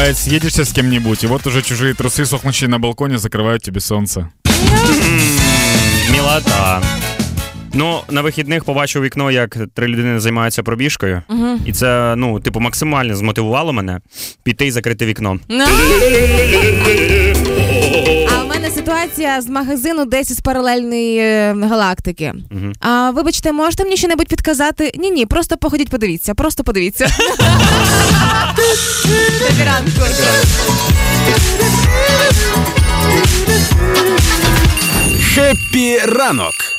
Бывает, съедешься с кем-нибудь, и вот уже чужие трусы, сохнущие на балконе, закрывают тебе солнце. Мілота. Ну, на вихідних побачив вікно, як три людини займаються пробіжкою. І це, ну, типу, максимально змотивувало мене піти і закрити вікно. Ну. А в мене ситуація з магазину десь із паралельної е, галактики. Мгм. А вибачте, можете мені що-небудь підказати? Ні, ні, просто походіть, подивіться, просто подивіться. Ранку. Хеппі ранок